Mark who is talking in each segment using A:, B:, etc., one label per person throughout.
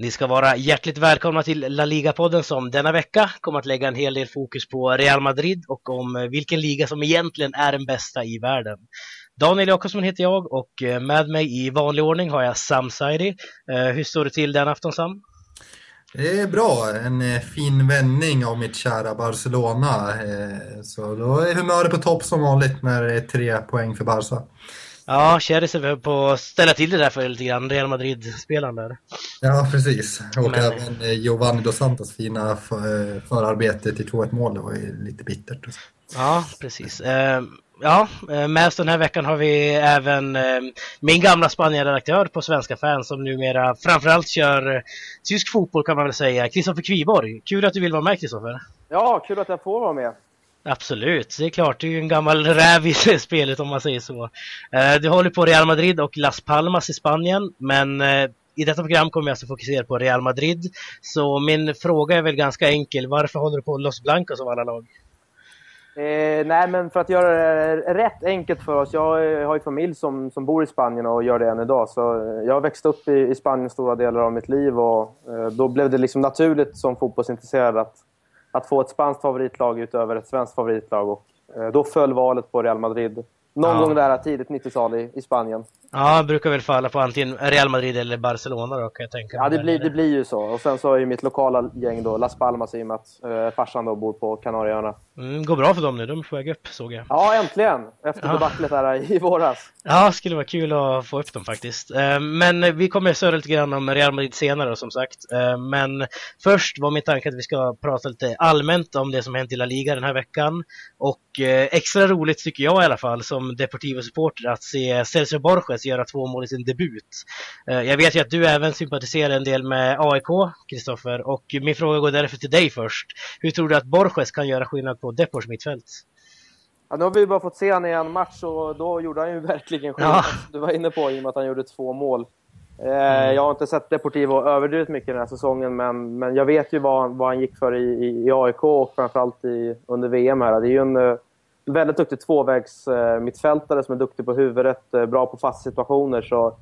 A: Ni ska vara hjärtligt välkomna till La Liga-podden som denna vecka kommer att lägga en hel del fokus på Real Madrid och om eh, vilken liga som egentligen är den bästa i världen. Daniel Jakobsson heter jag och eh, med mig i vanlig ordning har jag Sam Saidi. Eh, hur står det till den afton Sam?
B: Det är bra, en fin vändning av mitt kära Barcelona. Så då är humöret på topp som vanligt när det är tre poäng för Barca.
A: Ja, Cherries är på att ställa till det där för lite grann, Real Madrid-spelaren där.
B: Ja, precis. Och Men... även Giovanni Dos Santos fina förarbete till 2-1 mål, det var ju lite bittert.
A: Ja, precis. Ja, eh, med oss den här veckan har vi även eh, min gamla Spanien-redaktör på Svenska fans som numera framförallt kör eh, tysk fotboll kan man väl säga, Kristoffer Kviborg. Kul att du vill vara med Kristoffer.
C: Ja, kul att jag får vara med.
A: Absolut, det är klart, du är ju en gammal räv i spelet om man säger så. Eh, du håller på Real Madrid och Las Palmas i Spanien, men eh, i detta program kommer jag alltså fokusera på Real Madrid. Så min fråga är väl ganska enkel, varför håller du på Los Blancos av alla lag?
C: Eh, nej, men för att göra det rätt enkelt för oss. Jag eh, har ju familj som, som bor i Spanien och gör det än idag. Så jag har växt upp i, i Spanien stora delar av mitt liv och eh, då blev det liksom naturligt som fotbollsintresserad att, att få ett spanskt favoritlag utöver ett svenskt favoritlag. Och, eh, då föll valet på Real Madrid. Någon ja. gång där tidigt 90-tal i, i Spanien.
A: Ja, brukar väl falla på antingen Real Madrid eller Barcelona då kan jag tänka
C: mig. Ja, det blir, det blir ju så. Och sen så är ju mitt lokala gäng då Las Palmas i och med att eh, farsan då bor på Kanarieöarna.
A: Mm, går bra för dem nu, de är på väg upp såg jag.
C: Ja, äntligen! Efter ja. debaclet där i våras.
A: Ja, skulle vara kul att få upp dem faktiskt. Eh, men vi kommer söra lite grann om Real Madrid senare som sagt. Eh, men först var min tanke att vi ska prata lite allmänt om det som hänt i La Liga den här veckan. Och eh, extra roligt tycker jag i alla fall som Deportivo-supporter att se Celso Borges göra två mål i sin debut. Jag vet ju att du även sympatiserar en del med AIK, Kristoffer, och min fråga går därför till dig först. Hur tror du att Borges kan göra skillnad på Depors mittfält?
C: Ja, nu har vi bara fått se honom i en match och då gjorde han ju verkligen skillnad. Ja. Du var inne på i och med att han gjorde två mål. Eh, mm. Jag har inte sett Deportivo överdrivet mycket den här säsongen, men, men jag vet ju vad, vad han gick för i, i, AIK och framförallt i, under VM. här. Det är ju en uh, väldigt duktig tvåvägs uh, mittfältare som är duktig på huvudet, uh, bra på fasta situationer. Så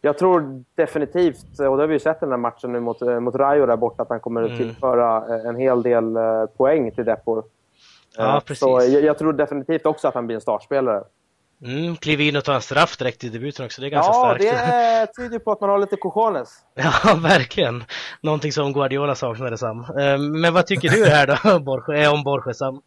C: jag tror definitivt, och det har vi ju sett i den här matchen nu mot, mot Rayo där borta, att han kommer mm. tillföra en hel del poäng till Depor.
A: Ja, precis.
C: Så jag, jag, tror definitivt också att han blir en startspelare.
A: Mm, kliva in och ta en straff direkt i debuten också, det är ganska
C: ja,
A: starkt.
C: Ja, det tyder på att man har lite cojones.
A: Ja, verkligen. Någonting som Guardiola saknade Sam. Eh, men vad tycker du här då, eh, om Borge Sam?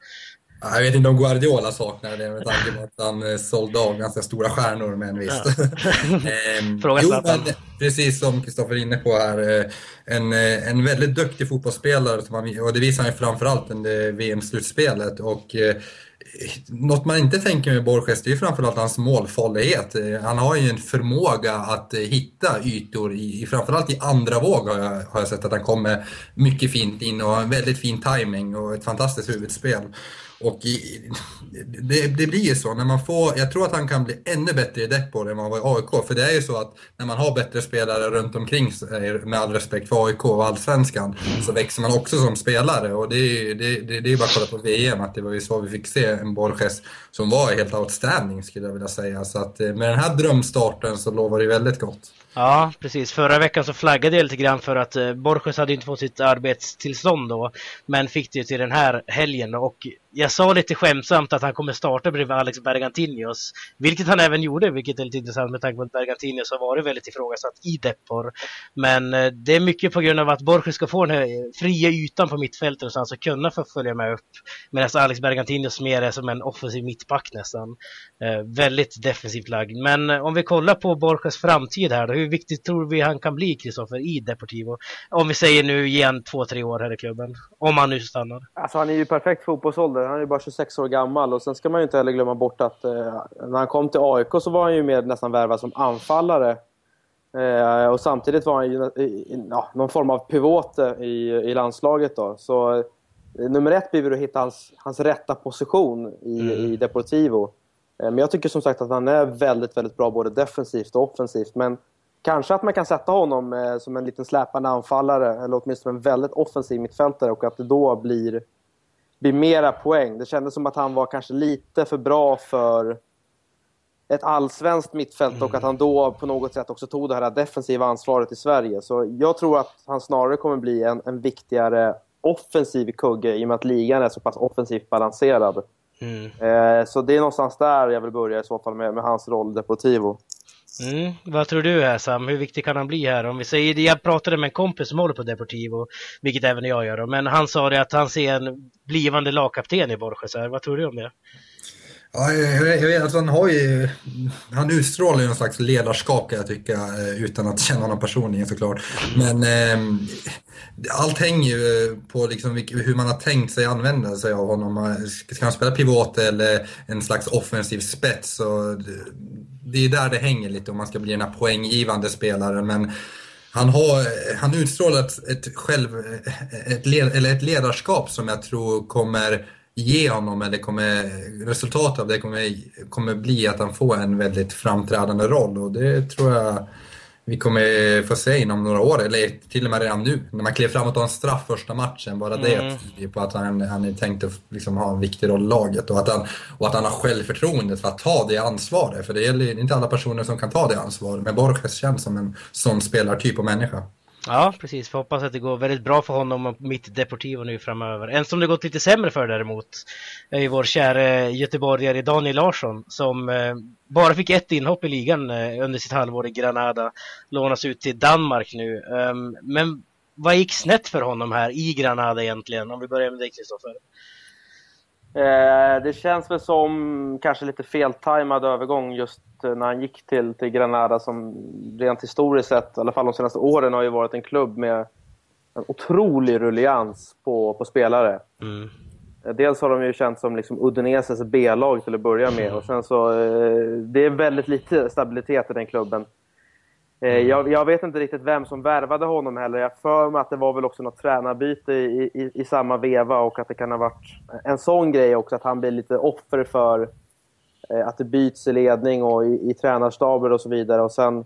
B: Jag vet inte om Guardiola saknar det med tanke på att han eh, sålde av ganska stora stjärnor med en viss. Ja. ehm,
A: Fråga jo, men,
B: precis som Kristoffer är inne på här, en, en väldigt duktig fotbollsspelare som han, och det visar han framförallt under VM-slutspelet. Och något man inte tänker med Borges det är framförallt hans målfarlighet. Eh, han har ju en förmåga att eh, hitta ytor, i, framförallt i andra våg har jag, har jag sett att han kommer mycket fint in och har en väldigt fin timing och ett fantastiskt huvudspel. Och i, det, det, blir ju så när man får, jag tror att han kan bli ännu bättre i Depor än vad han var i AIK. För det är ju så att när man har bättre spelare runt omkring med all respekt för AIK och Allsvenskan, så växer man också som spelare. Och det är det, det, det är bara att kolla på VM, att det var ju så vi fick se en Borges som var helt outstanding skulle jag vilja säga. Så att eh, med den här drömstarten så lovar det väldigt gott.
A: Ja, precis. Förra veckan så flaggade jag lite grann för att eh, Borges hade inte fått sitt arbetstillstånd då, men fick det till den här helgen. Och jag sa lite skämtsamt att han kommer starta bredvid Alex Bergantinos, vilket han även gjorde, vilket är lite intressant med tanke på att Bergantinos har varit väldigt ifrågasatt i Depor. Men eh, det är mycket på grund av att Borges ska få den här fria ytan på mittfältet och så han ska kunna få följa med upp. Medan Alex Bergantinos mer är som en offensiv mittback nästan. Eh, väldigt defensivt lagd. Men eh, om vi kollar på Borges framtid här då, hur viktigt tror vi han kan bli, Kristoffer, i Deportivo? Om vi säger nu igen två, tre år här i klubben. Om han nu stannar.
C: Alltså han är ju perfekt fotbollsålder han är bara 26 år gammal. Och sen ska man ju inte heller glömma bort att eh, när han kom till AIK så var han ju mer nästan värvad som anfallare. Eh, och samtidigt var han ju ja, någon form av pivot i, i landslaget då. Så eh, nummer ett blir att hitta hans, hans rätta position i, mm. i Deportivo. Eh, men jag tycker som sagt att han är väldigt, väldigt bra både defensivt och offensivt. Men kanske att man kan sätta honom eh, som en liten släpande anfallare eller åtminstone en väldigt offensiv mittfältare och att det då blir blir mera poäng. Det kändes som att han var kanske lite för bra för ett allsvenskt mittfält och att han då på något sätt också tog det här defensiva ansvaret i Sverige. Så jag tror att han snarare kommer bli en, en viktigare offensiv kugge i och med att ligan är så pass offensivt balanserad. Mm. Eh, så det är någonstans där jag vill börja i så fall med, med hans roll Deportivo.
A: Mm. Vad tror du här Sam? Hur viktig kan han bli här? Om vi säger, jag pratade med en kompis som håller på Deportivo, vilket även jag gör, men han sa det att han ser en blivande lagkapten i Borges. Vad tror du om det?
B: Ja, jag, jag vet, att alltså, han har ju, han utstrålar ju någon slags ledarskap kan jag tycka, eh, utan att känna honom personligen såklart. Men eh, allt hänger ju eh, på liksom hur man har tänkt sig använda sig av honom. Ska eh, han spela pivot eller en slags offensiv spets? Så det är där det hänger lite om man ska bli den här poänggivande spelaren. Men han, har, han utstrålar ett, själv, ett, led, eller ett ledarskap som jag tror kommer ge honom, eller kommer, resultatet av det kommer, kommer bli att han får en väldigt framträdande roll och det tror jag vi kommer få se inom några år, eller till och med redan nu. När man kliver fram och tar en straff första matchen, bara det mm. tyder på att han, han är tänkt att liksom ha en viktig roll i laget och att, han, och att han har självförtroendet för att ta det ansvaret. För det är inte alla personer som kan ta det ansvaret, men Borges känns som en sån spelartyp och människa.
A: Ja, precis. Får hoppas att det går väldigt bra för honom och mitt Deportivo nu framöver. En som det gått lite sämre för däremot är ju vår kära göteborgare Daniel Larsson som eh, bara fick ett inhopp i ligan eh, under sitt halvår i Granada. Lånas ut till Danmark nu. Ehm, men vad gick snett för honom här i Granada egentligen? Om vi börjar med dig Kristoffer.
C: Eh, det känns väl som kanske lite feltajmad övergång just eh, när han gick till, till Granada som rent historiskt sett, i alla fall de senaste åren, har ju varit en klubb med en otrolig rullians på, på spelare. Mm. Eh, dels har de ju känt som liksom Udineses B-lag till att börja med och sen så, det är väldigt lite stabilitet i den klubben. Eh, mm. Jag, jag, vet inte riktigt vem som värvade honom heller. Jag för mig att det var väl också något tränarbyte i, i, i, samma veva och att det kan ha varit en sån grej också att han blir lite offer för eh, att det byts i ledning och i, i tränarstaber och så vidare. Och sen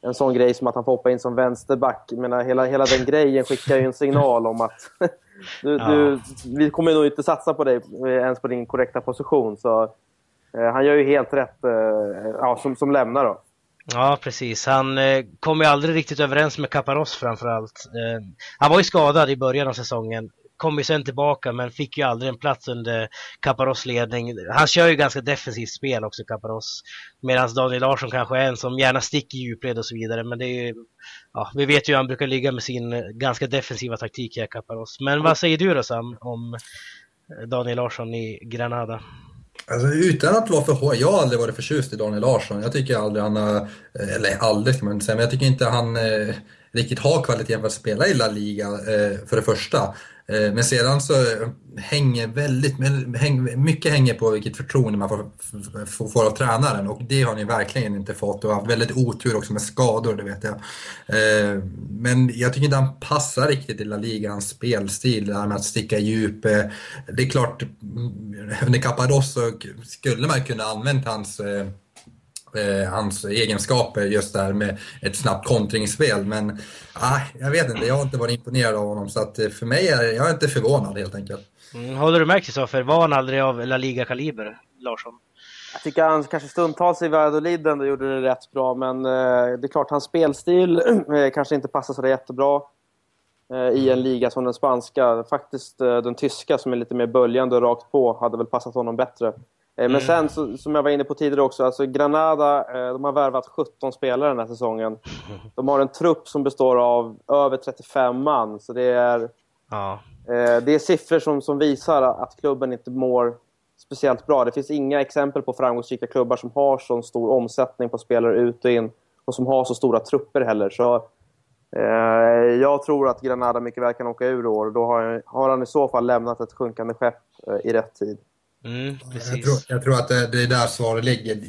C: en sån grej som att han får hoppa in som vänsterback. Jag menar, hela, hela den grejen skickar ju en signal om att du, ja. du, vi kommer nog inte satsa på dig eh, ens på din korrekta position. Så eh, han gör ju helt rätt eh, ja, som, som lämnar då.
A: Ja, precis. Han eh, kom ju aldrig riktigt överens med Caparros framförallt. Eh, han var ju skadad i början av säsongen. Kom ju sen tillbaka men fick ju aldrig en plats under Caparros ledning. Han kör ju ganska defensivt spel också, Caparros. Medan Daniel Larsson kanske är en som gärna sticker i djupled och så vidare. Men det är ju, ja, vi vet ju hur han brukar ligga med sin eh, ganska defensiva taktik här, Caparros. Men vad säger du då Sam om Daniel Larsson i Granada?
B: Alltså, utan att vara för hård, jag har aldrig varit förtjust i Daniel Larsson. Jag tycker aldrig han har, eller aldrig ska man inte säga, men jag tycker inte han eh, riktigt har kvaliteten för att spela i La Liga eh, för det första. Eh, men sedan så hänger väldigt mycket hänger på vilket förtroende man får, får av tränaren och det har ni verkligen inte fått och haft väldigt otur också med skador, det vet jag. Eh, men jag tycker inte han passar riktigt i La Liga, hans spelstil, det här med att sticka djup. Det är klart, mm, under Caparros så skulle man kunna använda hans eh, eh, hans egenskaper just där med ett snabbt kontringsspel. Men ah, jag vet inte, jag har inte varit imponerad av honom så att eh, för mig är jag är inte förvånad helt enkelt.
A: Mm, håller du med Kristoffer? Var han aldrig av La Liga-kaliber, Larsson?
C: Jag tycker han kanske stundtals i Valladolid ändå gjorde det rätt bra, men eh, det är klart hans spelstil eh, kanske inte passar så jättebra eh, i en liga som den spanska. Faktiskt eh, den tyska som är lite mer böljande och rakt på hade väl passat honom bättre. Eh, men mm. sen, som jag var inne på tidigare också, alltså Granada eh, de har värvat 17 spelare den här säsongen. De har en trupp som består av över 35 man, så det är, ja. Eh, det är siffror som, som visar att klubben inte mår speciellt bra. Det finns inga exempel på framgångsrika klubbar som har så stor omsättning på spelare ut och in och som har så stora trupper heller. Så, jag tror att Granada mycket väl kan åka ur år. Då har, han i så fall lämnat ett sjunkande skepp i rätt tid.
A: Mm,
B: jag, tror, jag, tror, att det, det är där svaret ligger.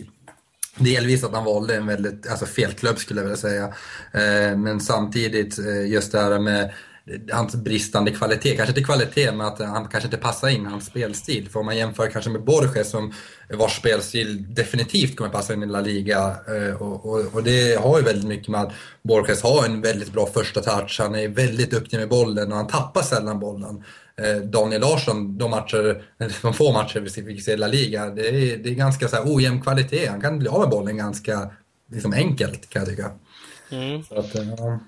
B: Delvis att han valde en väldigt, alltså fel klubb skulle jag vilja säga. Eh, men samtidigt eh, just det här med hans bristande kvalitet, kanske inte kvalitet men att han kanske inte passar in hans spelstil. För om man jämför kanske med Borges som vars spelstil definitivt kommer passa in i La Liga. Eh, och, och, och, det har ju väldigt mycket med att Borges har en väldigt bra första touch, han är väldigt duktig med bollen och han tappar sällan bollen. Daniel Larsson, de, matcher, de få matcher vi fick se i La Liga, det är, det är ganska så här ojämn kvalitet. Han kan bli av med bollen ganska liksom enkelt kan jag tycka. Mm. Så att, ja.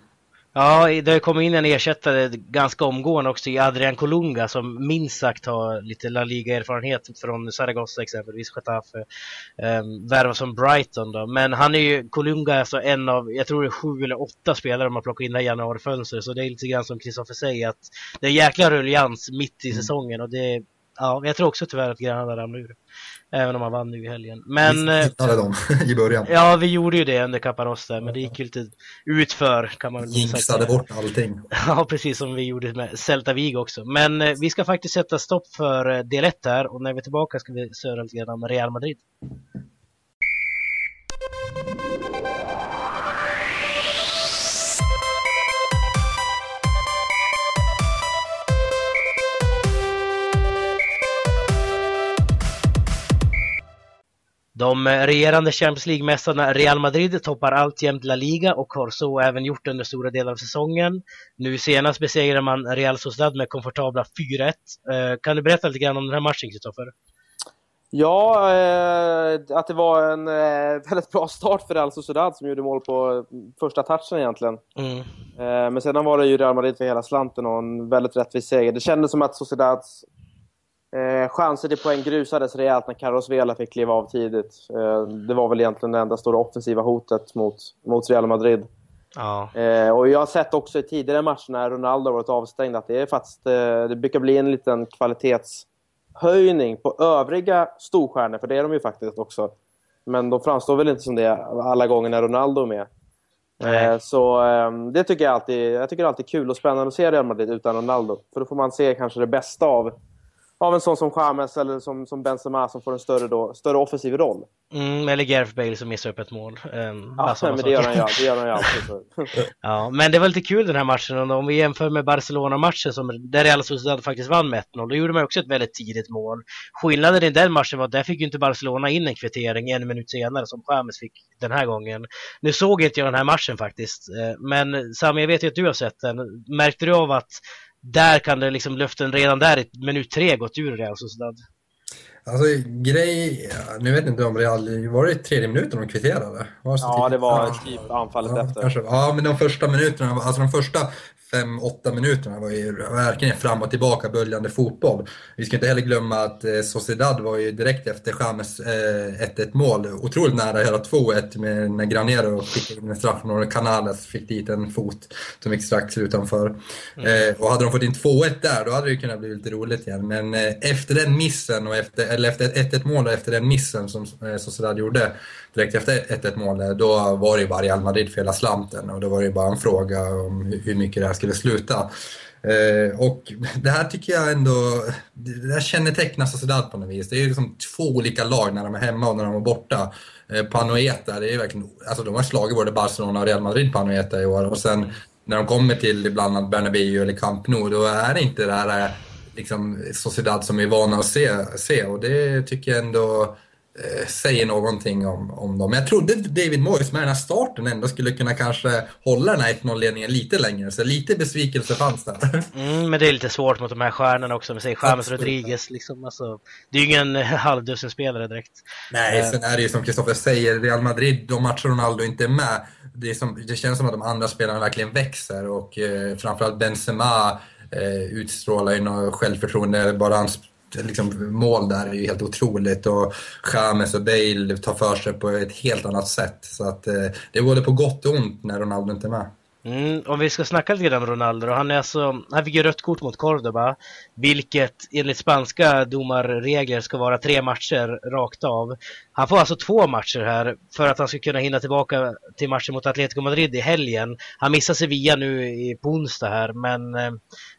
A: Ja, det har kommit in en ersättare ganska omgående också i Adrian Colunga som minst sagt har lite La Liga-erfarenhet från Zaragoza exempelvis, Getafe. Um, värva som Brighton då. Men han är ju, Colunga är alltså en av, jag tror det är sju eller åtta spelare man plockar in i januarifönstret. Så det är lite grann som Kristoffer säger att det är jäkla ruljans mitt i mm. säsongen och det, ja, jag tror också tyvärr att Granada ramlar ur. Även om han vann nu i helgen. Men...
B: Vi hittade dem i början.
A: Ja, vi gjorde ju det under Caparos där, men det gick ju lite utför kan man väl
B: säga. Jinxade bort allting.
A: Ja, precis som vi gjorde med Celta Vigo också. Men eh, vi ska faktiskt sätta stopp för eh, del 1 här och när vi är tillbaka ska vi söra lite grann om Real Madrid. De regerande Champions League-mästarna Real Madrid toppar alltjämt La Liga och har så även gjort under stora delar av säsongen. Nu senast besegrade man Real Sociedad med komfortabla 4-1. Eh, kan du berätta lite grann om den här matchen, Kristoffer?
C: Ja, eh, att det var en eh, väldigt bra start för Real Sociedad som gjorde mål på första touchen egentligen. Mm. Men sedan var det ju Real Madrid för hela slanten och en väldigt rättvis seger. Det kändes som att Sociedads Eh, chanser till poäng grusades rejält när Carlos Vela fick kliva av tidigt. Eh, det var väl egentligen det enda stora offensiva hotet mot, mot Real Madrid. Ja. Eh, och jag har sett också i tidigare matcher när Ronaldo varit avstängd att det är faktiskt, eh, det brukar bli en liten kvalitetshöjning på övriga storstjärnor, för det är de ju faktiskt också. Men de framstår väl inte som det alla gånger när Ronaldo är med. Eh, så eh, det tycker jag alltid, jag tycker det är alltid kul och spännande att se Real Madrid utan Ronaldo. För då får man se kanske det bästa av av en sån som James eller som, som Benzema som får en större, då, större offensiv roll.
A: Mm, eller Gareth Bale som missar upp ett mål. Um,
C: ja, men det gör, han ju, det gör han ju alltid.
A: ja, men det var lite kul den här matchen. Om vi jämför med Barcelona-matchen som, där Real Sociedad faktiskt vann med 1-0, då gjorde man också ett väldigt tidigt mål. Skillnaden i den matchen var att där fick ju inte Barcelona in en kvittering en minut senare som James fick den här gången. Nu såg inte jag den här matchen faktiskt, eh, men Sam, jag vet ju att du har sett den. Märkte du av att där kan det liksom luften redan där i minut tre gått ur Real Sociedad.
B: Alltså grej, nu vet inte om Real, var det tredje minuten de kvitterade?
C: Var det ja, det var typ anfallet
B: ja,
C: efter.
B: Kanske, ja, men de första minuterna, alltså de första fem, åtta minuterna var ju verkligen fram och tillbaka böljande fotboll. Vi ska inte heller glömma att eh, Sociedad var ju direkt efter James eh, 1-1 mål otroligt nära göra 2-1 med när Granero fick in en straff och Canales fick dit en fot som gick strax utanför. Mm. Eh, och hade de fått in 2-1 där då hade det kunnat bli lite roligt igen. Men eh, efter den missen, och efter, eller efter 1-1 mål efter den missen som eh, Sociedad gjorde direkt efter 1-1 mål, eh, då var det ju bara Real Madrid för hela slanten och då var det ju bara en fråga om hur mycket det här skulle sluta. Eh, och det här tycker jag ändå, det här kännetecknar Sociedad på något vis. Det är ju liksom två olika lag när de är hemma och när de är borta. Eh, Panoeta, det är verkligen, alltså de har slagit både Barcelona och Real Madrid Panoeta i år och sen när de kommer till bland annat Bernabéu eller Camp Nou, då är det inte det här eh, liksom, Sociedad som vi är vana att se, se och det tycker jag ändå Eh, säger någonting om, om dem. Jag trodde David Moyes med den här starten ändå skulle kunna kanske hålla den här 1-0-ledningen lite längre, så lite besvikelse fanns där.
A: Mm, men det är lite svårt mot de här stjärnorna också, med sig James Rodriguez liksom. Alltså, det är ju ingen halvdussin spelare direkt.
B: Nej, uh, sen är det ju som Kristoffer säger, Real Madrid, de matcher Ronaldo inte är med, det, som, det känns som att de andra spelarna verkligen växer och eh, framförallt Benzema eh, Eh, utstrålar ju något självförtroende, bara hans liksom, mål där är ju helt otroligt och James och Bale tar för sig på ett helt annat sätt. Så att eh, det är både på gott och ont när Ronaldo inte är med.
A: Mm, om vi ska snacka lite grann om Ronaldo han, är alltså, han fick ju rött kort mot Cordoba, vilket enligt spanska domarregler ska vara tre matcher rakt av. Han får alltså två matcher här för att han ska kunna hinna tillbaka till matchen mot Atletico Madrid i helgen. Han missar Sevilla nu i, på onsdag här, men eh,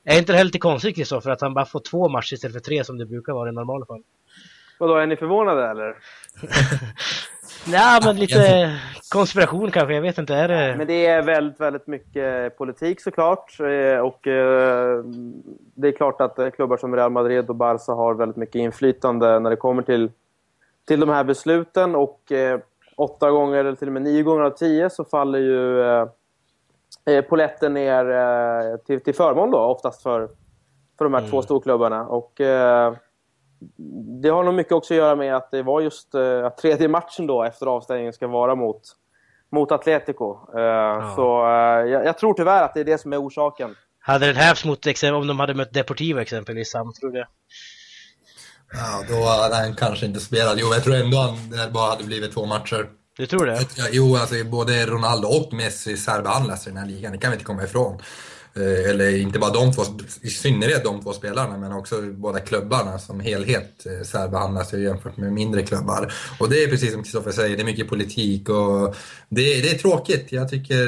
A: är inte det här lite konstigt Kristoffer, att han bara får två matcher istället för tre som det brukar vara i normala fall?
C: Vadå, är ni förvånade eller?
A: Ja, men lite konspiration kanske, jag vet inte. Är det...
C: Men det är väldigt, väldigt mycket politik såklart. Eh, och eh, det är klart att klubbar som Real Madrid och Barca har väldigt mycket inflytande när det kommer till, till de här besluten. Och eh, åtta gånger, eller till och med nio gånger av tio, så faller ju poletten ner till, till förmån då, oftast för, för de här mm. två storklubbarna. Och, det har nog mycket också att göra med att det var just eh, att tredje matchen då efter avstängningen ska vara mot, mot Atletico. Eh, ja. Så eh, jag, jag, tror tyvärr att det är det som är orsaken.
A: Hade den hävts mot, om de hade mött Deportivo exempelvis, Sam, tror du
B: Ja, då hade han kanske inte spelat. Jo, jag tror ändå han det bara hade blivit två matcher.
A: Du tror det?
B: Jo, alltså både Ronaldo och Messi särbehandlas i den här ligan, det kan vi inte komma ifrån. Eh, eller inte bara de två, i synnerhet de två spelarna, men också båda klubbarna som helhet eh, särbehandlas jämfört med mindre klubbar. Och det är precis som Kristoffer säger, det är mycket politik och det, det är tråkigt. Jag tycker,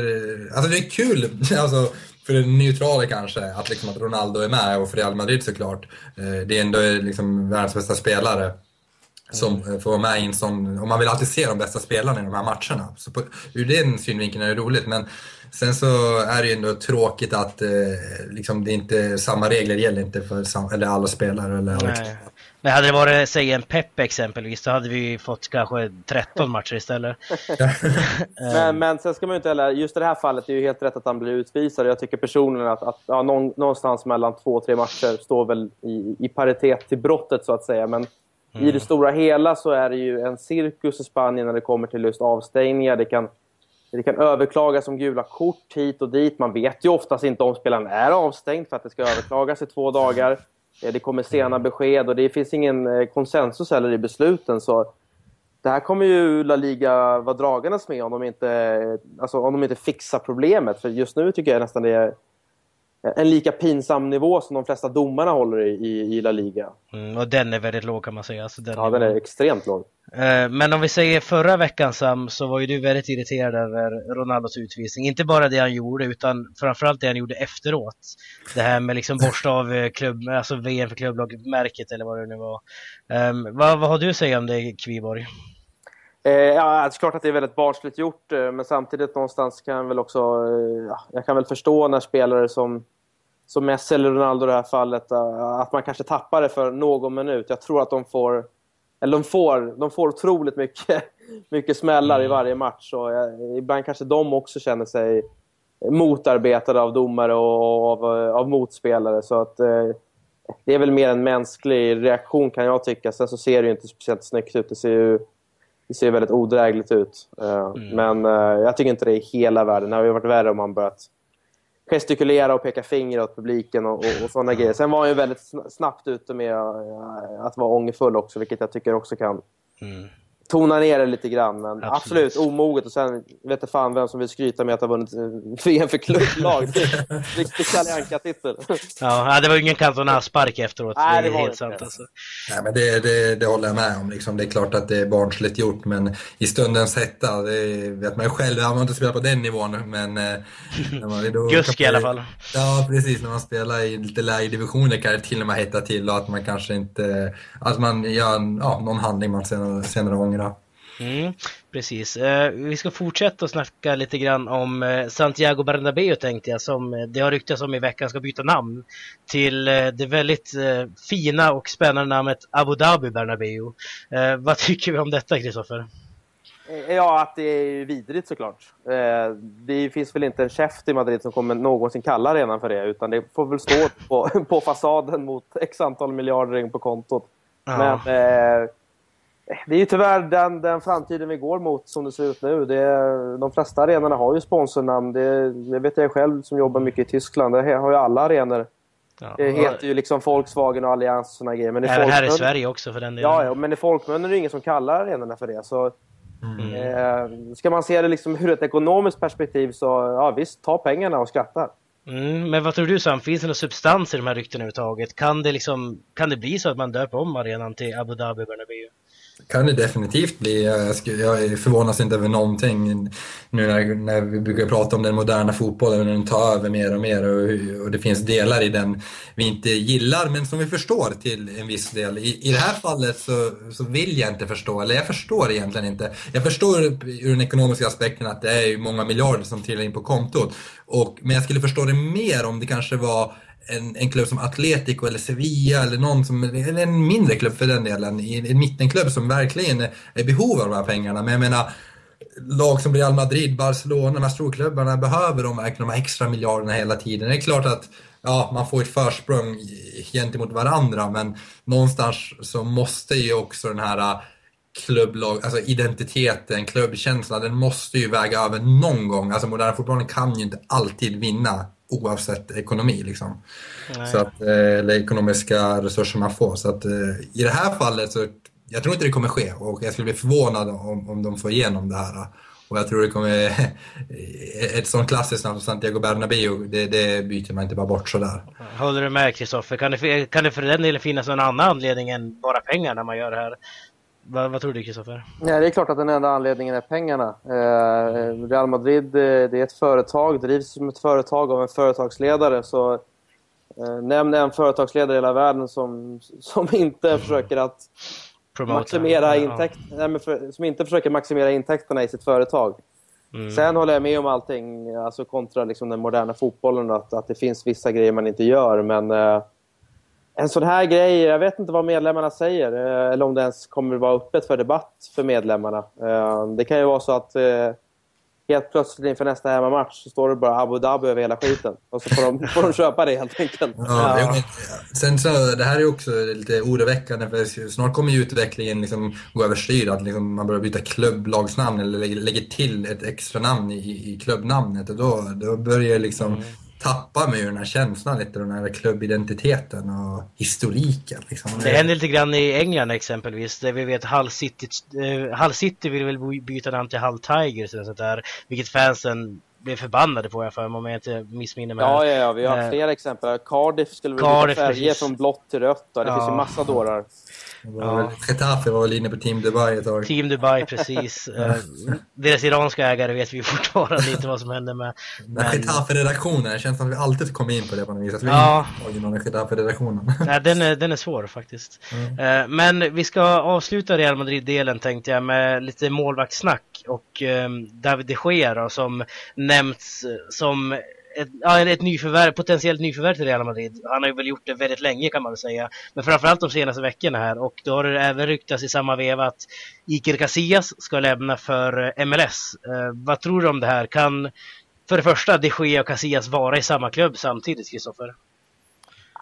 B: alltså det är kul, alltså för den neutrala kanske, att, liksom att Ronaldo är med och för Real Madrid såklart. Eh, det är ändå liksom världens bästa spelare som mm. får vara med i en sån, och man vill alltid se de bästa spelarna i de här matcherna. Så på, ur den synvinkeln är det roligt. Men sen så är det ju ändå tråkigt att eh, liksom det inte, samma regler gäller inte för eller alla spelare. Eller alla
A: men hade det varit, säg en Pep exempelvis, så hade vi fått kanske 13 matcher istället.
C: men, men sen ska man ju inte heller, just i det här fallet är det ju helt rätt att han blir utvisad. Jag tycker personligen att, att ja, någonstans mellan två och tre matcher står väl i, i paritet till brottet så att säga. Men mm. i det stora hela så är det ju en cirkus i Spanien när det kommer till just avstängningar. Det kan, det kan överklagas om gula kort hit och dit. Man vet ju oftast inte om spelaren är avstängd för att det ska överklagas i två dagar. Eh, det kommer sena besked och det finns ingen eh, konsensus heller i besluten. Så det här kommer ju La Liga vara dragandes med om de inte, eh, alltså om de inte fixar problemet. För just nu tycker jag nästan det är en lika pinsam nivå som de flesta domarna håller i, i, La Liga.
A: Mm, och den är väldigt låg kan man säga. Alltså
C: den ja, den är extremt låg.
A: Eh, men om vi säger förra veckan Sam, så var ju du väldigt irriterad över Ronaldos utvisning. Inte bara det han gjorde, utan framförallt det han gjorde efteråt. Det här med liksom borsta av eh, klubb, alltså VM för klubblag-märket eller vad det nu var. Um, vad, vad har du att säga om det, Kviborg?
C: Eh, ja, det är klart att det är väldigt barnsligt gjort, men samtidigt någonstans kan jag väl också... Ja, jag kan väl förstå när spelare som som Messi eller Ronaldo i det här fallet, eh, att man kanske tappar det för någon minut. Jag tror att de får, eller de får, de får otroligt mycket, mycket smällar mm. i varje match. Och ibland kanske de också känner sig motarbetade av domare och av, av motspelare. Så att, eh, det är väl mer en mänsklig reaktion kan jag tycka. Sen så ser det ju inte speciellt snyggt ut. Det ser ju det ser väldigt odrägligt ut. Eh, mm. Men jag tycker inte det är hela världen. Det har ju varit värre om man börjat gestikulera och peka finger åt publiken och, och, och sådana grejer. Sen var han ju väldigt snabbt ute med att vara ångerfull också, vilket jag tycker också kan mm tona ner det lite grann. Men absolut, absolut omoget. Och sen vet jag fan vem som vill skryta med att ha vunnit VM för klubblag. Riktig Kalle Anka-titel.
A: Ja, det var ju ingen Cantona-spark efteråt. Nej, det, det var helt sant. Alltså.
B: Nej, men det, det, det, håller jag med om. Liksom. Det är klart att det är barnsligt gjort, men i stundens hetta, det vet man ju själv. Jag har inte spelat på den nivån, men... Eh,
A: Gusk i alla fall.
B: Ja, precis. När man spelar i lite lägre divisioner kan det till och med hetta till och att man kanske inte... Att man gör ja, någon handling man senare, senare ångrar
A: Mm, precis. Eh, vi ska fortsätta att snacka lite grann om eh, Santiago Bernabéu tänkte jag, som eh, det har ryktats om i veckan ska byta namn till det väldigt fina och spännande namnet Abu Dhabi Bernabéu. Vad tycker vi om detta, Kristoffer?
C: Ja, att det är vidrigt såklart. Det finns väl inte en käft i Madrid som kommer någonsin kalla arenan för det, utan det får väl stå på, på fasaden mot x antal miljarder in på kontot. Ja. Men det är ju tyvärr den, den framtiden vi går mot som det ser ut nu. Det de flesta arenorna har ju sponsornamn. Det, det vet jag själv som jobbar mycket i Tyskland. Det har ju alla arenor. Ja. Det heter ju liksom Volkswagen och Allianz och såna grejer.
A: Men Även här i Sverige också för den
C: delen. Ja, ja men i folkmun är det ingen som kallar arenorna för det. Så, mm. eh, ska man se det liksom ur ett ekonomiskt perspektiv så ja, visst, ta pengarna och skratta.
A: Mm, men vad tror du Sam, finns det någon substans i de här ryktena överhuvudtaget? Kan det, liksom, kan det bli så att man döper om arenan till Abu Dhabi Bernabéu?
B: Kan det definitivt bli. Jag, förvånas inte över någonting nu när, när vi brukar prata om den moderna fotbollen, när den tar över mer och mer och, och, det finns delar i den vi inte gillar men som vi förstår till en viss del. I, i det här fallet så, så vill jag inte förstå, eller jag förstår egentligen inte. Jag förstår ur den ekonomiska aspekten att det är många miljarder som trillar in på kontot. Och, men jag skulle förstå det mer om det kanske var en, en klubb som Atletico eller Sevilla eller någon som, eller en mindre klubb för den delen, en mittenklubb som verkligen är i behov av de här pengarna. Men jag menar, lag som Real Madrid, Barcelona, de här storklubbarna, behöver de verkligen de här extra miljarderna hela tiden? Det är klart att ja, man får ett försprång gentemot varandra men någonstans så måste ju också den här äh, klubblag, alltså identiteten, klubbkänslan, den måste ju väga över någon gång. Alltså moderna fotbollen kan ju inte alltid vinna oavsett ekonomi liksom. Så att, eh, eller ekonomiska resurser man får. Så att i det här fallet så jag tror inte det kommer ske och jag skulle bli förvånad om, om de får igenom det här. Och jag tror det kommer... Ett sånt klassiskt namn som Santiago Bernabéu, det, det byter man inte bara bort sådär.
A: Håller du med Kristoffer? Kan det, kan det för den delen finnas någon annan anledning än bara pengar när man gör det här? Vad, vad tror du Kristoffer?
C: Ja, det är klart att den enda anledningen är pengarna. Eh, Real Madrid det är ett företag, drivs som ett företag av en företagsledare. Så eh, Nämn en företagsledare i hela världen som, som inte försöker att Promota. maximera intäkt, ja. nej, för, som inte försöker maximera intäkterna i sitt företag. Mm. Sen håller jag med om allting, alltså kontra liksom den moderna fotbollen, att, att det finns vissa grejer man inte gör. Men eh, en sån här grej, jag vet inte vad medlemmarna säger, eh, eller om det ens kommer vara öppet för debatt för medlemmarna. Eh, det kan ju vara så att eh, helt plötsligt inför nästa hemmamatch så står det bara Abu Dhabi över hela skiten. Och så får de, får de köpa det helt enkelt.
B: Ja, ja. Sen så, det här är också lite oroväckande för snart kommer ju utvecklingen liksom gå överstyr. Att liksom man börjar byta klubblagsnamn eller lägger, lägger till ett extra namn i, i klubbnamnet. Och då, då börjar liksom mm tappar man ju den här känslan lite, den här klubbidentiteten och historiken. Liksom.
A: Det händer lite grann i England exempelvis, där vi vet Hull City, uh, Hull City vill väl byta namn till Hull Tigers eller sånt där, vilket fansen blev förbannade på jag för mig om jag inte missminner mig.
C: Ja, ja, ja, vi har uh, flera exempel. Cardiff skulle väl byta färger från blått till rött och det ja. finns ju massa dårar.
B: Ja. Getafe var väl inne på Team Dubai ett tag.
A: Team Dubai, precis. uh, deras iranska ägare vet vi fortfarande inte vad som hände med.
B: Men... Getafe-redaktionen, det känns som att vi alltid kommer in på det på något vis. Att vi ja. inte någon Getafe-redaktionen.
A: ja, den, är, den är svår faktiskt. Mm. Uh, men vi ska avsluta Real Madrid-delen tänkte jag med lite målvaktssnack och David de Gea då, som nämnts som ett, ja, ett nyförvärv, potentiellt nyförvärv till Real Madrid. Han har ju väl gjort det väldigt länge kan man väl säga. Men framförallt de senaste veckorna här. Och då har det även ryktats i samma veva att Iker Casillas ska lämna för eh, MLS. Eh, vad tror du om det här? Kan för det första de Gea och Casillas vara i samma klubb samtidigt, Kristoffer?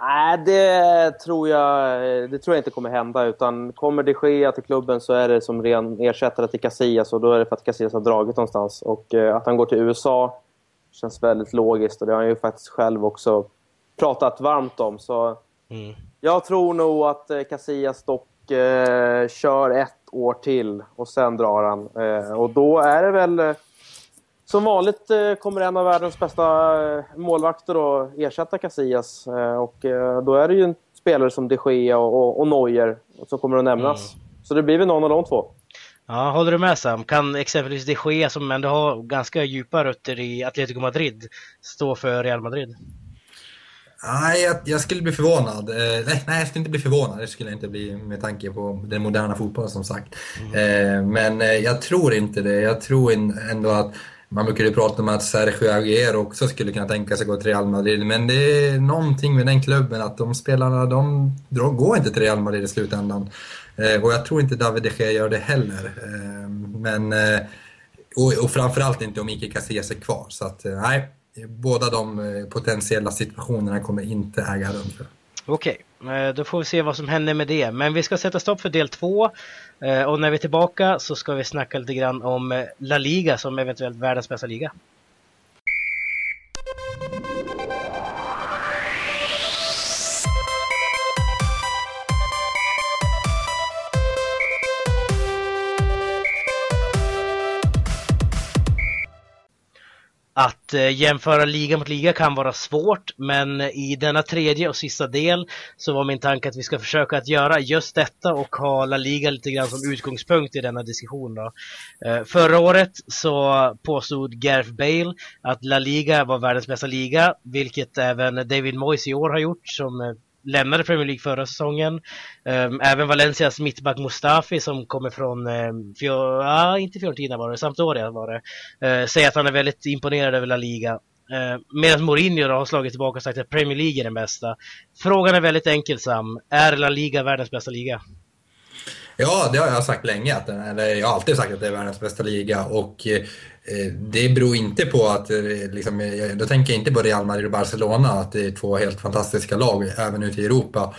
C: Nej, det tror, jag, eh, det tror jag inte kommer hända. Utan kommer de Gea till klubben så är det som ren ersättare till Casillas och då är det för att Casillas har dragit någonstans. Och eh, att han går till USA känns väldigt logiskt och det har han ju faktiskt själv också pratat varmt om. Så mm. Jag tror nog att eh, Casillas dock eh, kör ett år till och sen drar han. Eh, och då är det väl... Eh, som vanligt eh, kommer en av världens bästa eh, målvakter att ersätta Casillas. och då är det ju en spelare som de Gea och, och, och Neuer som kommer att nämnas. Mm. Så det blir väl någon av de två.
A: Ja, håller du med Sam? Kan exempelvis de Gea som ändå har ganska djupa rötter i Atletico Madrid stå för Real Madrid?
B: Nej, jag, jag, skulle bli förvånad. Eh, nej, nej, jag skulle inte bli förvånad. Det skulle jag inte bli med tanke på den moderna fotbollen som sagt. Mm. Eh, men eh, jag tror inte det. Jag tror ändå att man brukar ju prata om att Sergio Aguero också skulle kunna tänka sig gå till Real Madrid. Men det är någonting med den klubben att de spelarna, de, de går inte till Real Madrid i slutändan. Eh, och jag tror inte David de Gea gör det heller. Eh, men, eh, och, och framförallt inte om Ike Casillas är kvar. Så att, eh, nej, båda de eh, potentiella situationerna kommer inte äga rum.
A: Okej, okay. då får vi se vad som händer med det. Men vi ska sätta stopp för del två. Och när vi är tillbaka så ska vi snacka lite grann om La Liga som eventuellt världens bästa liga. Att jämföra liga mot liga kan vara svårt men i denna tredje och sista del så var min tanke att vi ska försöka att göra just detta och ha La Liga lite grann som utgångspunkt i denna diskussion. Då. Eh, förra året så påstod Gareth Bale att La Liga var världens bästa liga vilket även David Moyes i år har gjort som eh, lämnade Premier League förra säsongen. Um, även Valencias mittback Mustafi som kommer från, um, Fio ah, inte Fiorentina var det, Sampdoria var det, uh, säger att han är väldigt imponerad över La Liga. Uh, Medan Mourinho har slagit tillbaka och sagt att Premier League är den bästa. Frågan är väldigt enkel Sam, är La Liga världens bästa liga?
B: Ja, det har jag sagt länge. Att eller jag har alltid sagt att det är världens bästa liga. Och Eh, Eh, det beror inte på att, eh, liksom, eh, då tänker jag inte på Real Madrid och Barcelona, att det är två helt fantastiska lag även ute i Europa.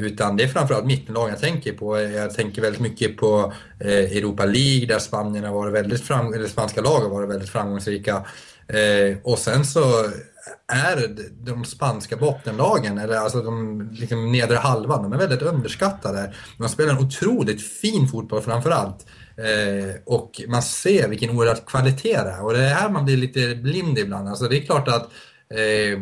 B: Utan det är framförallt mittenlagen jag tänker på. Jag tänker väldigt mycket på Europa League där Spanien har varit väldigt fram, eller spanska lag har varit väldigt framgångsrika. Och sen så är de spanska bottenlagen, eller alltså de liksom nedre halvan, de är väldigt underskattade. De spelar en otroligt fin fotboll framförallt. Eh, och man ser vilken oerhörd kvalitet det är. Och det är här man blir lite blind ibland. Alltså det är klart att, eh,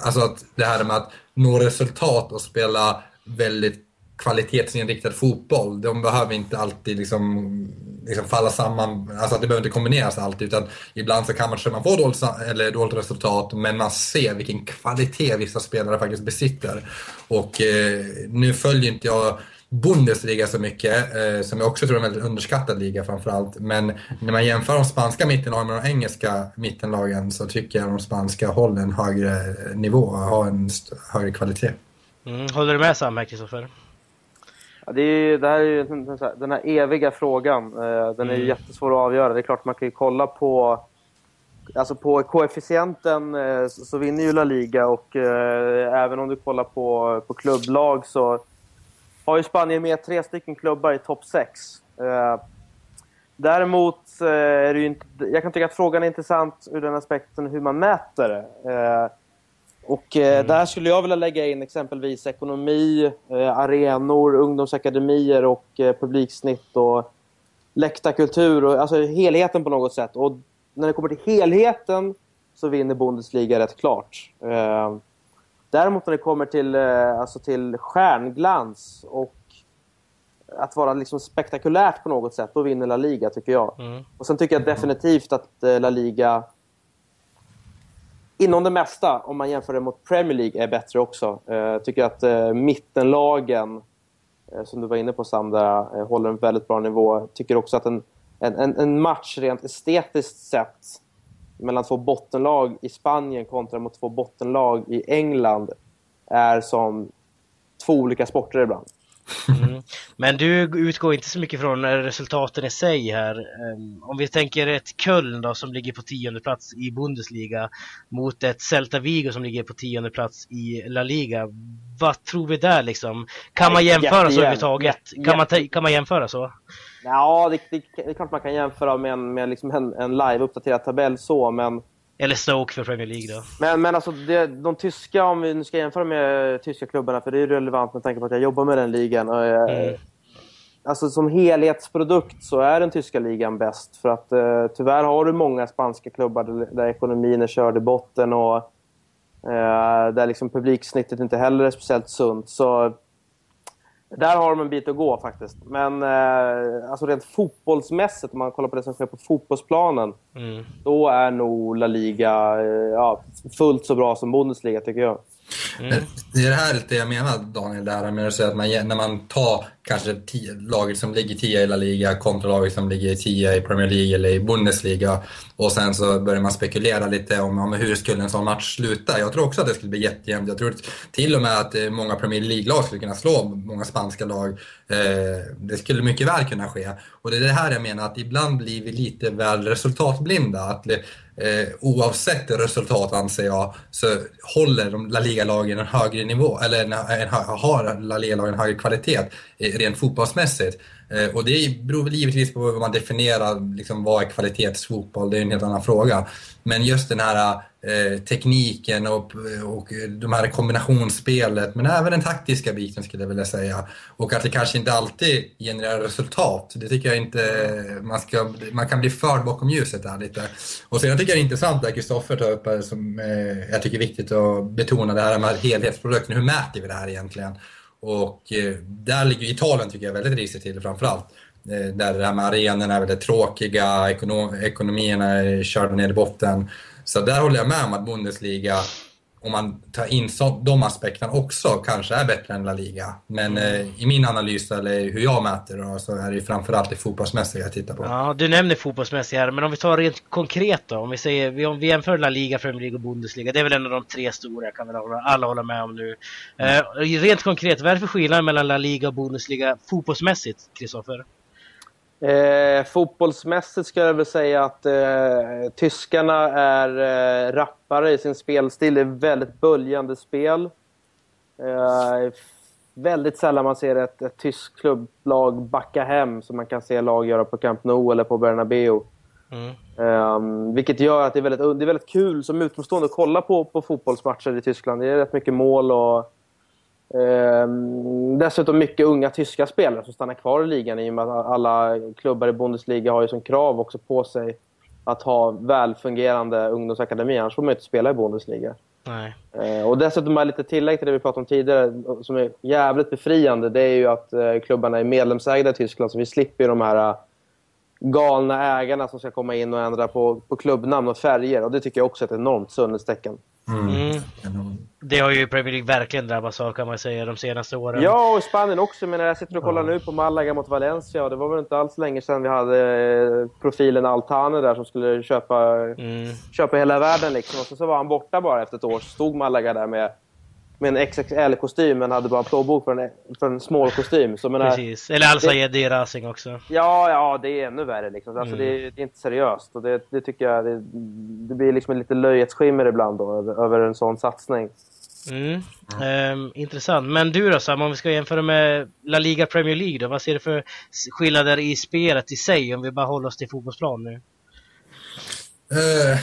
B: alltså att det här med att nå resultat och spela väldigt kvalitetsinriktad fotboll, de behöver inte alltid liksom, liksom falla samman, alltså det behöver inte kombineras alltid utan ibland så kan man, man får dåligt, eller dåligt resultat men man ser vilken kvalitet vissa spelare faktiskt besitter. Och eh, nu följer inte jag Bundesliga så mycket, eh, som jag också tror är en väldigt underskattad liga framförallt. Men när man jämför de spanska mittenlagen med de engelska mittenlagen så tycker jag de spanska håller en högre nivå och har en högre kvalitet.
A: Mm, håller du med Sam Kristoffer?
C: Ja, det, är, det här är ju den här eviga frågan. Eh, den är mm. jättesvår att avgöra. Det är klart man kan ju kolla på Alltså på koefficienten eh, så vinner ju La Liga och även om du kollar på, på klubblag så har ju Spanien med tre stycken klubbar i topp 6. Eh, däremot eh, är det ju inte... Jag kan tycka att frågan är intressant ur den aspekten hur man mäter det. Eh, och mm. där skulle jag vilja lägga in exempelvis ekonomi, arenor, ungdomsakademier och publiksnitt och läktarkultur. Och, alltså helheten på något sätt. Och när det kommer till helheten så vinner Bundesliga rätt klart. Däremot när det kommer till, eh, alltså till stjärnglans och att vara liksom spektakulärt på något sätt, då vinner La Liga tycker jag. Mm. Och Sen tycker jag definitivt att eh, La Liga inom det mesta, om man jämför det mot Premier League, är bättre också. Jag eh, tycker att mittenlagen, som du var inne på Sam, där, håller en väldigt bra nivå. Jag tycker också att en, en, en match rent estetiskt sett mellan två bottenlag i Spanien kontra mot två bottenlag i England är som två olika sporter ibland.
A: Mm. Men du utgår inte så mycket från resultaten i sig här. Ehm, om vi tänker ett Köln då som ligger på tionde plats i Bundesliga mot ett Celta Vigo som ligger på tionde plats i La Liga. Vad tror vi där liksom? Kan man jämföra så överhuvudtaget? Kan man, kan man jämföra så?
C: Ja, det, det, det är klart man kan jämföra med en, med liksom en, en live-uppdaterad tabell så, men...
A: Eller Stoke för Premier League då.
C: Men, men alltså, det, de tyska, om vi nu ska jämföra med tyska klubbarna, för det är relevant med tanke på att jag jobbar med den ligan. Och, eh, mm. Alltså som helhetsprodukt så är den tyska ligan bäst. För att eh, tyvärr har du många spanska klubbar där, där ekonomin är körd i botten och eh, där liksom publiksnittet inte heller är speciellt sunt. Så där har de en bit att gå faktiskt. Men eh, alltså rent fotbollsmässigt, om man kollar på det som sker på fotbollsplanen, mm. då är nog La Liga eh, ja, fullt så bra som Bundesliga tycker jag.
B: Mm. Det är det här lite jag menar Daniel, det här med att säga att man, när man tar kanske tio, laget som ligger tia i La Liga kontra laget som ligger tia i Premier League eller i Bundesliga och sen så börjar man spekulera lite om, om hur skulle en sån match sluta. Jag tror också att det skulle bli jättejämnt. Jag tror till och med att eh, många Premier League-lag skulle kunna slå många spanska lag. Eh, det skulle mycket väl kunna ske. Och det är det här jag menar att ibland blir vi lite väl resultatblinda. Att eh, oavsett resultat anser jag så håller de La Liga-lagen en högre nivå, eller en, en, har La Liga-lagen en högre kvalitet eh, rent fotbollsmässigt. Eh, och det beror väl givetvis på hur man definierar liksom, vad är kvalitetsfotboll, det är en helt annan fråga. Men just den här eh, tekniken och, och de här kombinationsspelet, men även den taktiska biten skulle jag vilja säga. Och att det kanske inte alltid genererar resultat. Det tycker jag inte, eh, man, ska, man kan bli förd bakom ljuset där lite. Och sen jag tycker jag det är intressant det Kristoffer tar upp här, som eh, jag tycker är viktigt att betona det här med helhetsprodukten. Hur mäter vi det här egentligen? Och eh, där ligger Italien tycker jag väldigt risigt till framförallt. Eh, där det här med arenorna är väldigt tråkiga, ekonom ekonomierna är körda ner i botten. Så där håller jag med om att Bundesliga, om man tar in så, de aspekterna också, kanske är bättre än La Liga. Men mm. eh, i min analys, eller hur jag mäter då, så är det framförallt det fotbollsmässiga jag tittar på.
A: Ja, du nämner fotbollsmässiga här, men om vi tar rent konkret då. Om vi, säger, om vi jämför La Liga, Premier League och Bundesliga. Det är väl en av de tre stora, kan väl alla hålla med om nu. Mm. Eh, rent konkret, vad är det för skillnad mellan La Liga och Bundesliga fotbollsmässigt, Kristoffer?
C: Eh, fotbollsmässigt ska jag väl säga att eh, tyskarna är eh, rappare i sin spelstil. Det är väldigt böljande spel. Eh, väldigt sällan man ser ett, ett tyskt klubblag backa hem som man kan se lag göra på Camp Nou eller på Bernabeu. Mm. Um, vilket gör att det är, väldigt, det är väldigt kul som utomstående att kolla på, på fotbollsmatcher i Tyskland. Det är rätt mycket mål och um, dessutom mycket unga tyska spelare som stannar kvar i ligan i och med att alla klubbar i Bundesliga har ju som krav också på sig att ha välfungerande ungdomsakademi, annars får man inte spela i Bundesliga.
A: Nej.
C: Uh, och dessutom har lite tillägg till det vi pratade om tidigare som är jävligt befriande. Det är ju att uh, klubbarna är medlemsägda i Tyskland så vi slipper ju de här galna ägarna som ska komma in och ändra på, på klubbnamn och färger. Och det tycker jag också är ett enormt sundhetstecken.
A: Mm. Mm. Det har ju Premier League verkligen drabbats av kan man säga de senaste åren.
C: Ja, och Spanien också. Men jag sitter och kollar ja. nu på Malaga mot Valencia och det var väl inte alls länge sedan vi hade eh, profilen Altane där som skulle köpa, mm. köpa hela världen liksom. Och så, så var han borta bara efter ett år. Så stod Malaga där med med en XXL-kostym men hade bara plånbok för en, för en small kostym. Så menar,
A: Precis, eller Al Sayed i Racing också.
C: Ja, ja, det är ännu värre liksom. Alltså, mm. det, det, är inte seriöst och det, det tycker jag, det, det blir liksom lite löjets ibland då, över, över en sån satsning.
A: Mm. Mm. intressant. Men du då Sam, om vi ska jämföra med La Liga Premier League då, vad ser du för skillnader i spelet i sig om vi bara håller oss till fotbollsplan nu?
B: Uh,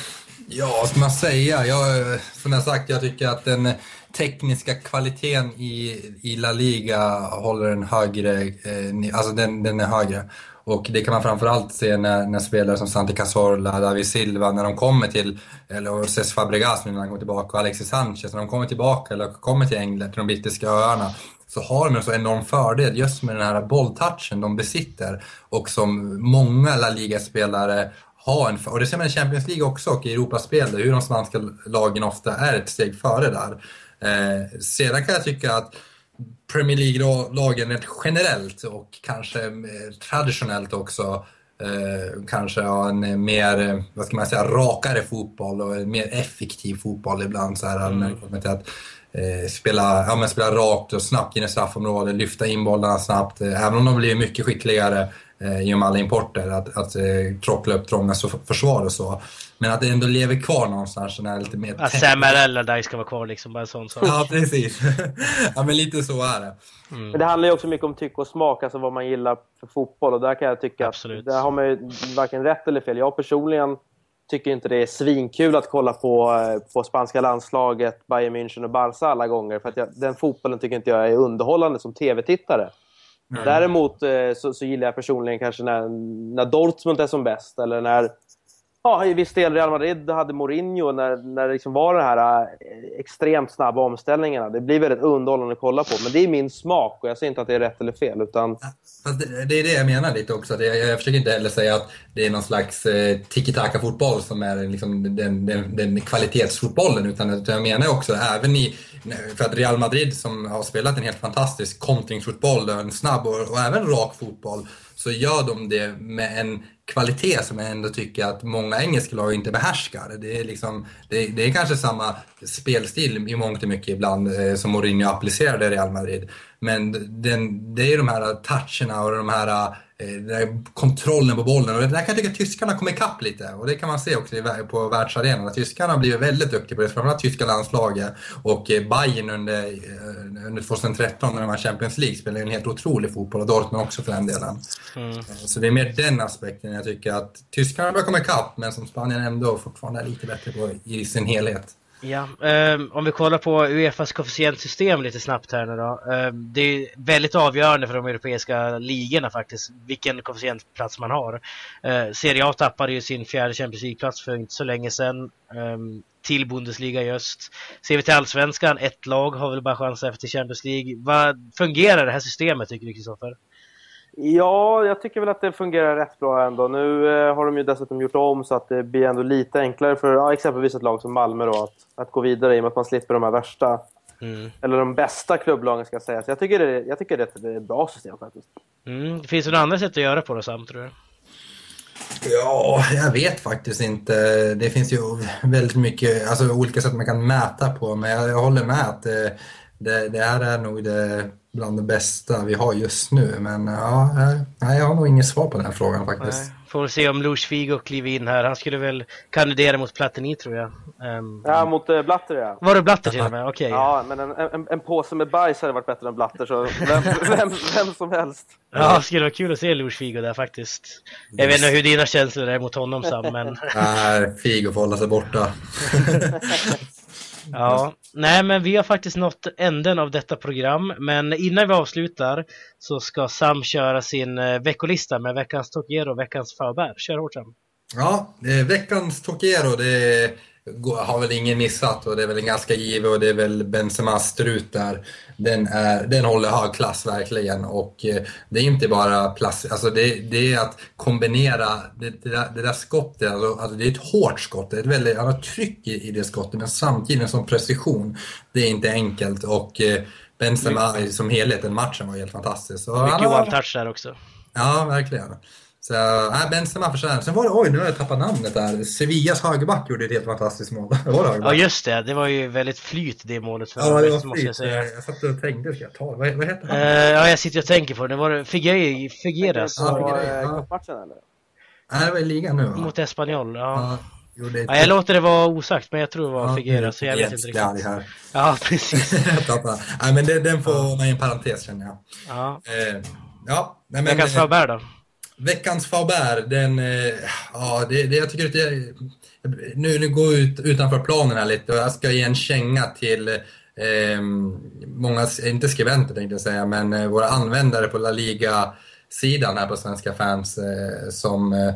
B: ja, vad ska man säga? Jag, som jag sagt, jag tycker att den tekniska kvaliteten i, i La Liga håller en högre, eh, alltså den, den är högre. Och det kan man framförallt se när, när spelare som Santi Cazorla, David Silva, när de kommer till, eller Cesc Fabregas nu när han kommer tillbaka, och Alexis Sanchez, när de kommer tillbaka eller kommer till England, till de brittiska öarna, så har de en så enorm fördel just med den här bolltouchen de besitter och som många La Liga-spelare har en, och det ser man i Champions League också och i Europaspel, hur de spanska lagen ofta är ett steg före där. Eh, sedan kan jag tycka att Premier League-lagen generellt och kanske traditionellt också eh, kanske ha en mer, vad ska man säga, rakare fotboll och en mer effektiv fotboll ibland. Så här, mm. när det att eh, spela, ja, men spela rakt och snabbt in i straffområdet, lyfta in bollarna snabbt. Eh, även om de blir mycket skickligare eh, i och med alla importer, att, att eh, trockla upp trånga försvar och så. Men att det ändå lever kvar någonstans. Den är lite mer
A: ja, Sam Allardyce ska vara kvar liksom, bara en sån sak.
B: Ja, precis. ja, men lite så är det.
C: Mm. Men det handlar ju också mycket om tycke och smak, alltså vad man gillar för fotboll. Och där kan jag tycka
A: Absolut.
C: att där har man ju varken rätt eller fel. Jag personligen tycker inte det är svinkul att kolla på, eh, på spanska landslaget, Bayern München och Barca alla gånger. För att jag, den fotbollen tycker inte jag är underhållande som tv-tittare. Mm. Däremot eh, så, så, gillar jag personligen kanske när, när Dortmund är som bäst eller när Ja, i viss del Real Madrid hade Mourinho när, när det liksom var de här eh, extremt snabba omställningarna. Det blir väldigt underhållande att kolla på. Men det är min smak och jag säger inte att det är rätt eller fel. Utan...
B: Det, det, är det jag menar lite också. Jag, jag försöker inte heller säga att det är någon slags eh, tiki-taka-fotboll som är liksom den, den, den kvalitetsfotbollen. Utan jag menar också, även i... För att Real Madrid som har spelat en helt fantastisk kontringsfotboll, en snabb och, och även rak fotboll, så gör de det med en kvalitet som jag ändå tycker att många engelska lag inte behärskar. Det är, liksom, det, det är kanske samma spelstil i mångt och mycket ibland eh, som Mourinho applicerade i Real Madrid. Men den, det är de här toucherna och de här Eh, kontrollen på bollen. Och det där kan jag tycka att tyskarna kommer ikapp lite. Och det kan man se också på världsarenan. Tyskarna blivit väldigt duktiga på det. Framförallt tyska landslaget. Och eh, Bayern under, eh, under 2013 när de var Champions League spelade en helt otrolig fotboll. Och Dortmund också för den delen. Mm. Så det är mer den aspekten jag tycker att tyskarna börjar komma ikapp. Men som Spanien ändå fortfarande är lite bättre på i sin helhet.
A: Ja, um, om vi kollar på Uefas koefficientsystem lite snabbt här nu då. Um, det är väldigt avgörande för de europeiska ligorna faktiskt, vilken koefficientplats man har. Uh, Serie A tappade ju sin fjärde Champions League-plats för inte så länge sedan um, till Bundesliga i öst. Ser vi till Allsvenskan, ett lag har väl bara chans efter Champions League. Vad fungerar det här systemet tycker du Kristoffer?
C: Ja, jag tycker väl att det fungerar rätt bra ändå. Nu eh, har de ju dessutom gjort om så att det blir ändå lite enklare för ja, exempelvis ett lag som Malmö då, att, att gå vidare i och med att man slipper de här värsta, mm. eller de bästa klubblagen ska jag säga. Så jag tycker det, jag tycker det är ett bra system faktiskt.
A: Mm. Finns det några andra sätt att göra på det Sam, tror du?
B: Ja, jag vet faktiskt inte. Det finns ju väldigt mycket, alltså olika sätt man kan mäta på, men jag, jag håller med att det, det, det här är nog det bland det bästa vi har just nu. Men ja, nej, jag har nog inget svar på den här frågan faktiskt. Nej.
A: Får se om Luis Figo kliver in här. Han skulle väl kandidera mot Platini tror jag. Um,
C: ja, mot uh, Blatter ja.
A: Var det Blatter till och med? Okej. Okay.
C: Ja, men en, en, en påse med bajs hade varit bättre än Blatter, så vem, vem, vem som helst.
A: Ja, det skulle vara kul att se Luis Figo där faktiskt. Jag vet inte hur dina känslor är mot honom Sam, men...
B: Nej, Figo får hålla sig borta.
A: Ja, nej men vi har faktiskt nått änden av detta program. Men innan vi avslutar så ska Sam köra sin eh, veckolista med veckans Tokiero och veckans Faber. Kör hårt Sam.
B: Ja, veckans Tokiero det är har väl ingen missat och det är väl en ganska given och det är väl Benzemas strut där. Den, är, den håller hög klass verkligen och eh, det är inte bara plast, alltså det, det är att kombinera det, det, där, det där skottet, alltså, alltså, det är ett hårt skott, det är ett väldigt, han har tryck i, i det skottet men samtidigt sån precision. Det är inte enkelt och eh, Benzema som helhet, den matchen var helt fantastisk.
A: Mycket one-touch där också.
B: Ja, verkligen. Så, nej, Benzema förtjänar. Sen var det, oj nu har jag tappat namnet där. Sevillas högerback gjorde ett helt fantastiskt mål.
A: Var det ja just det, det var ju väldigt flyt det målet.
B: För ja det var flyt. Måste jag, säga. jag satt och tänkte, ska jag ta det? Vad, vad heter han? Uh,
A: ja jag sitter och tänker på det. Det var Figueras.
C: Ja, Figueras. Ja. eller?
B: Nej det var i ligan nu va?
A: Mot Espanyol, ja. ja. ja, jag låter det vara osagt, men jag tror det var ja, Figueras, så jag vet inte riktigt. Här. Ja, precis.
B: nej, men det, den får ja. man i en parentes känner jag.
A: Ja.
B: Eh, ja,
A: nej, men... Veckans Faubert då?
B: Veckans Faubert, den, eh, ja, det, det, jag tycker att jag, nu, nu går jag ut utanför planen här lite och jag ska ge en känga till eh, många, inte skribenter tänkte jag säga, men eh, våra användare på La Liga-sidan här på Svenska fans eh, som eh,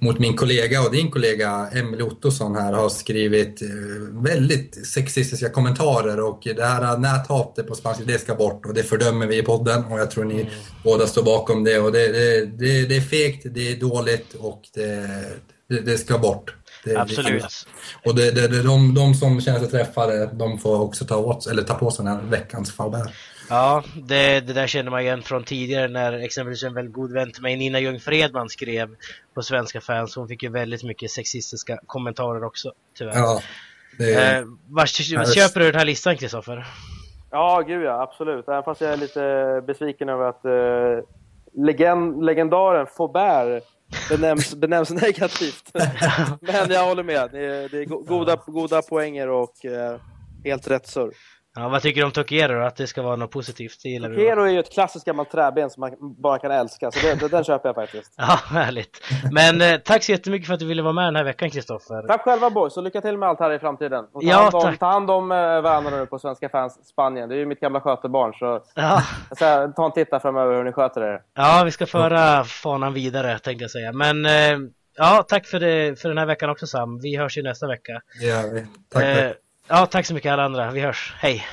B: mot min kollega och din kollega Emelie Ottosson här har skrivit eh, väldigt sexistiska kommentarer och det här näthatet på spanska, det ska bort och det fördömer vi i podden och jag tror ni mm. båda står bakom det och det, det, det, det är fegt, det är dåligt och det, det, ska bort.
A: Absolut.
B: och det, det, de, de som känner sig träffade, de får också ta, åt, eller ta på sig den här veckans Faubert.
A: Ja, det, det där känner man igen från tidigare när exempelvis en väldigt god vän till mig, Nina Ljung Fredman, skrev på Svenska fans. Hon fick ju väldigt mycket sexistiska kommentarer också, tyvärr. Ja, det eh, vars, köper du den här listan, Kristoffer?
C: Ja, gud ja, absolut. Även fast jag är lite besviken över att eh, legend, legendaren Faubert benämns, benämns negativt. Men jag håller med. Det är, det är goda, goda poänger och eh, helt rätt surr.
A: Ja, vad tycker du om Tokiero? Att det ska vara något positivt? Det gillar
C: Tokiero är ju ett klassiskt gammalt träben som man bara kan älska, så det, den köper jag faktiskt.
A: ja, härligt. Men eh, tack så jättemycket för att du ville vara med den här veckan, Kristoffer.
C: Tack själva boys, och lycka till med allt här i framtiden. Och ta, ja, hand om, tack. ta hand om eh, varandra nu på Svenska fans Spanien. Det är ju mitt gamla skötebarn, så ja. jag ta en titta framöver hur ni sköter er.
A: Ja, vi ska föra fanan vidare, tänkte jag säga. Men eh, ja, tack för, det, för den här veckan också Sam. Vi hörs ju nästa vecka.
B: Det vi. Tack. Eh,
A: Ja, tack så mycket alla andra. Vi hörs. Hej!